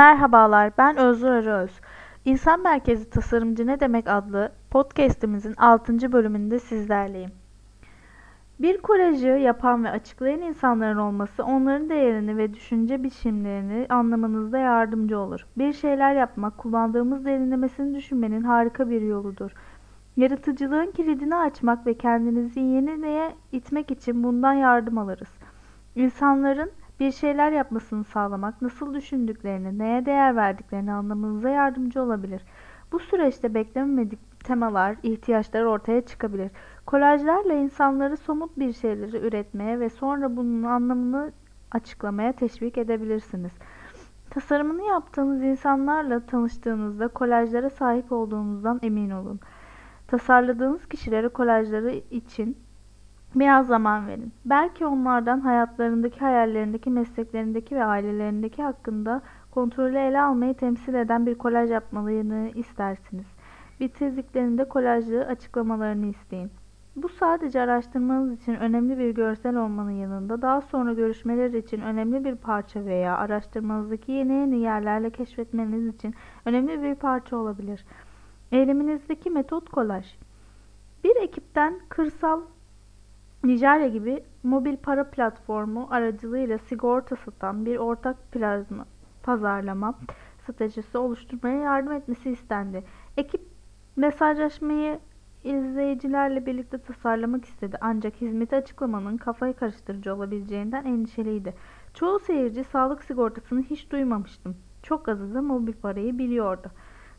Merhabalar, ben Özgür Arıöz. İnsan Merkezi Tasarımcı Ne Demek adlı podcast'imizin 6. bölümünde sizlerleyim. Bir kolajı yapan ve açıklayan insanların olması onların değerini ve düşünce biçimlerini anlamanızda yardımcı olur. Bir şeyler yapmak, kullandığımız derinlemesini düşünmenin harika bir yoludur. Yaratıcılığın kilidini açmak ve kendinizi yeniliğe itmek için bundan yardım alırız. İnsanların bir şeyler yapmasını sağlamak, nasıl düşündüklerini, neye değer verdiklerini anlamanıza yardımcı olabilir. Bu süreçte beklememedik temalar, ihtiyaçlar ortaya çıkabilir. Kolajlarla insanları somut bir şeyleri üretmeye ve sonra bunun anlamını açıklamaya teşvik edebilirsiniz. Tasarımını yaptığınız insanlarla tanıştığınızda kolajlara sahip olduğunuzdan emin olun. Tasarladığınız kişilere kolajları için Biraz zaman verin. Belki onlardan hayatlarındaki, hayallerindeki, mesleklerindeki ve ailelerindeki hakkında kontrolü ele almayı temsil eden bir kolaj yapmalarını istersiniz. Bitirdiklerinde kolajlı açıklamalarını isteyin. Bu sadece araştırmanız için önemli bir görsel olmanın yanında daha sonra görüşmeler için önemli bir parça veya araştırmanızdaki yeni yeni yerlerle keşfetmeniz için önemli bir parça olabilir. Eyleminizdeki metot kolaj. Bir ekipten kırsal Nijerya gibi mobil para platformu aracılığıyla sigorta satan bir ortak plazma pazarlama stratejisi oluşturmaya yardım etmesi istendi. Ekip mesajlaşmayı izleyicilerle birlikte tasarlamak istedi ancak hizmeti açıklamanın kafayı karıştırıcı olabileceğinden endişeliydi. Çoğu seyirci sağlık sigortasını hiç duymamıştım. Çok azı da mobil parayı biliyordu.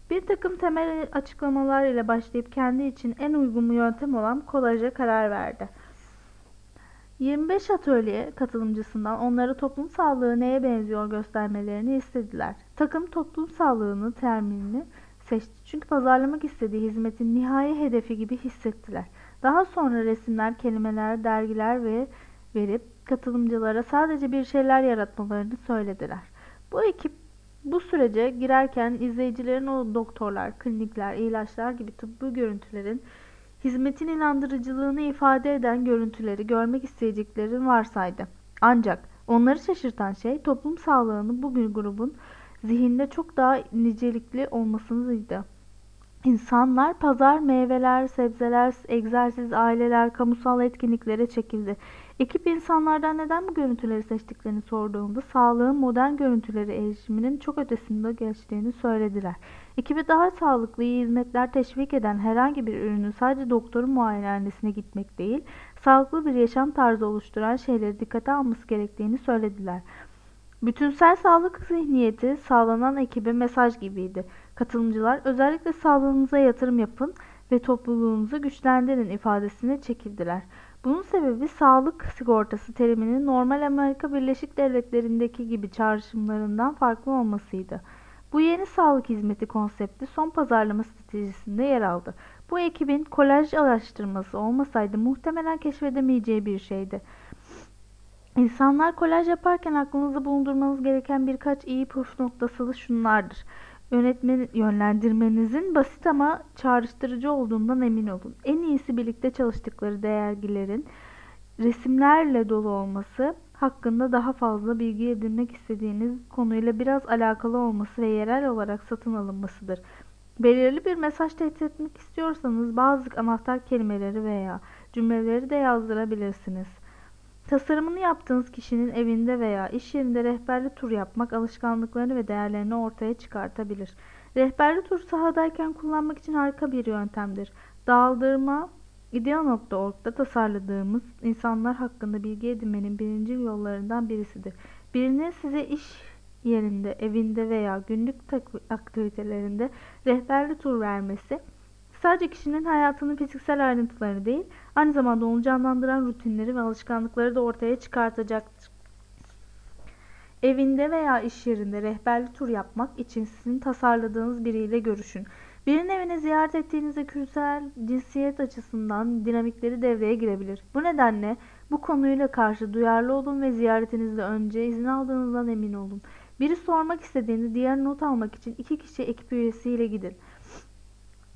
Bir takım temel açıklamalar ile başlayıp kendi için en uygun yöntem olan kolaja karar verdi. 25 atölye katılımcısından onlara toplum sağlığı neye benziyor göstermelerini istediler. Takım toplum sağlığını terminini seçti çünkü pazarlamak istediği hizmetin nihai hedefi gibi hissettiler. Daha sonra resimler, kelimeler, dergiler ve verip katılımcılara sadece bir şeyler yaratmalarını söylediler. Bu ekip bu sürece girerken izleyicilerin o doktorlar, klinikler, ilaçlar gibi tıbbi görüntülerin hizmetin inandırıcılığını ifade eden görüntüleri görmek isteyeceklerini varsaydı. Ancak onları şaşırtan şey toplum sağlığının bugün grubun zihinde çok daha nicelikli olmasıydı. İnsanlar pazar, meyveler, sebzeler, egzersiz, aileler, kamusal etkinliklere çekildi. Ekip insanlardan neden bu görüntüleri seçtiklerini sorduğunda sağlığın modern görüntüleri erişiminin çok ötesinde geçtiğini söylediler. Ekibi daha sağlıklı iyi hizmetler teşvik eden herhangi bir ürünü sadece doktorun muayenehanesine gitmek değil, sağlıklı bir yaşam tarzı oluşturan şeyleri dikkate alması gerektiğini söylediler. Bütünsel sağlık zihniyeti sağlanan ekibe mesaj gibiydi. Katılımcılar özellikle sağlığınıza yatırım yapın ve topluluğunuzu güçlendirin ifadesine çekildiler. Bunun sebebi sağlık sigortası teriminin normal Amerika Birleşik Devletleri'ndeki gibi çağrışımlarından farklı olmasıydı. Bu yeni sağlık hizmeti konsepti son pazarlama stratejisinde yer aldı. Bu ekibin kolaj araştırması olmasaydı muhtemelen keşfedemeyeceği bir şeydi. İnsanlar kolaj yaparken aklınızda bulundurmanız gereken birkaç iyi püf noktası da şunlardır. Yönetmen, yönlendirmenizin basit ama çağrıştırıcı olduğundan emin olun. En iyisi birlikte çalıştıkları dergilerin resimlerle dolu olması, hakkında daha fazla bilgi edinmek istediğiniz konuyla biraz alakalı olması ve yerel olarak satın alınmasıdır. Belirli bir mesaj tehdit etmek istiyorsanız bazı anahtar kelimeleri veya cümleleri de yazdırabilirsiniz. Tasarımını yaptığınız kişinin evinde veya iş yerinde rehberli tur yapmak alışkanlıklarını ve değerlerini ortaya çıkartabilir. Rehberli tur sahadayken kullanmak için harika bir yöntemdir. Dağıldırma İdea.org'da tasarladığımız insanlar hakkında bilgi edinmenin birinci yollarından birisidir. Birinin size iş yerinde, evinde veya günlük aktivitelerinde rehberli tur vermesi sadece kişinin hayatının fiziksel ayrıntılarını değil, aynı zamanda onu canlandıran rutinleri ve alışkanlıkları da ortaya çıkartacaktır. Evinde veya iş yerinde rehberli tur yapmak için sizin tasarladığınız biriyle görüşün. Birinin evine ziyaret ettiğinizde küresel cinsiyet açısından dinamikleri devreye girebilir. Bu nedenle bu konuyla karşı duyarlı olun ve ziyaretinizde önce izin aldığınızdan emin olun. Biri sormak istediğinde diğer not almak için iki kişi ekip üyesiyle gidin.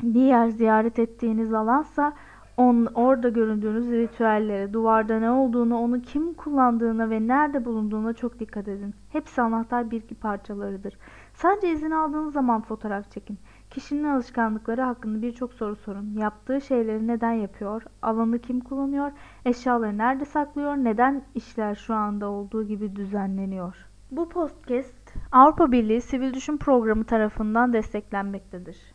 Diğer ziyaret ettiğiniz alansa on, orada göründüğünüz ritüellere, duvarda ne olduğunu, onu kim kullandığına ve nerede bulunduğuna çok dikkat edin. Hepsi anahtar bilgi parçalarıdır. Sadece izin aldığınız zaman fotoğraf çekin. Kişinin alışkanlıkları hakkında birçok soru sorun. Yaptığı şeyleri neden yapıyor? Alanı kim kullanıyor? Eşyaları nerede saklıyor? Neden işler şu anda olduğu gibi düzenleniyor? Bu podcast Avrupa Birliği Sivil Düşün Programı tarafından desteklenmektedir.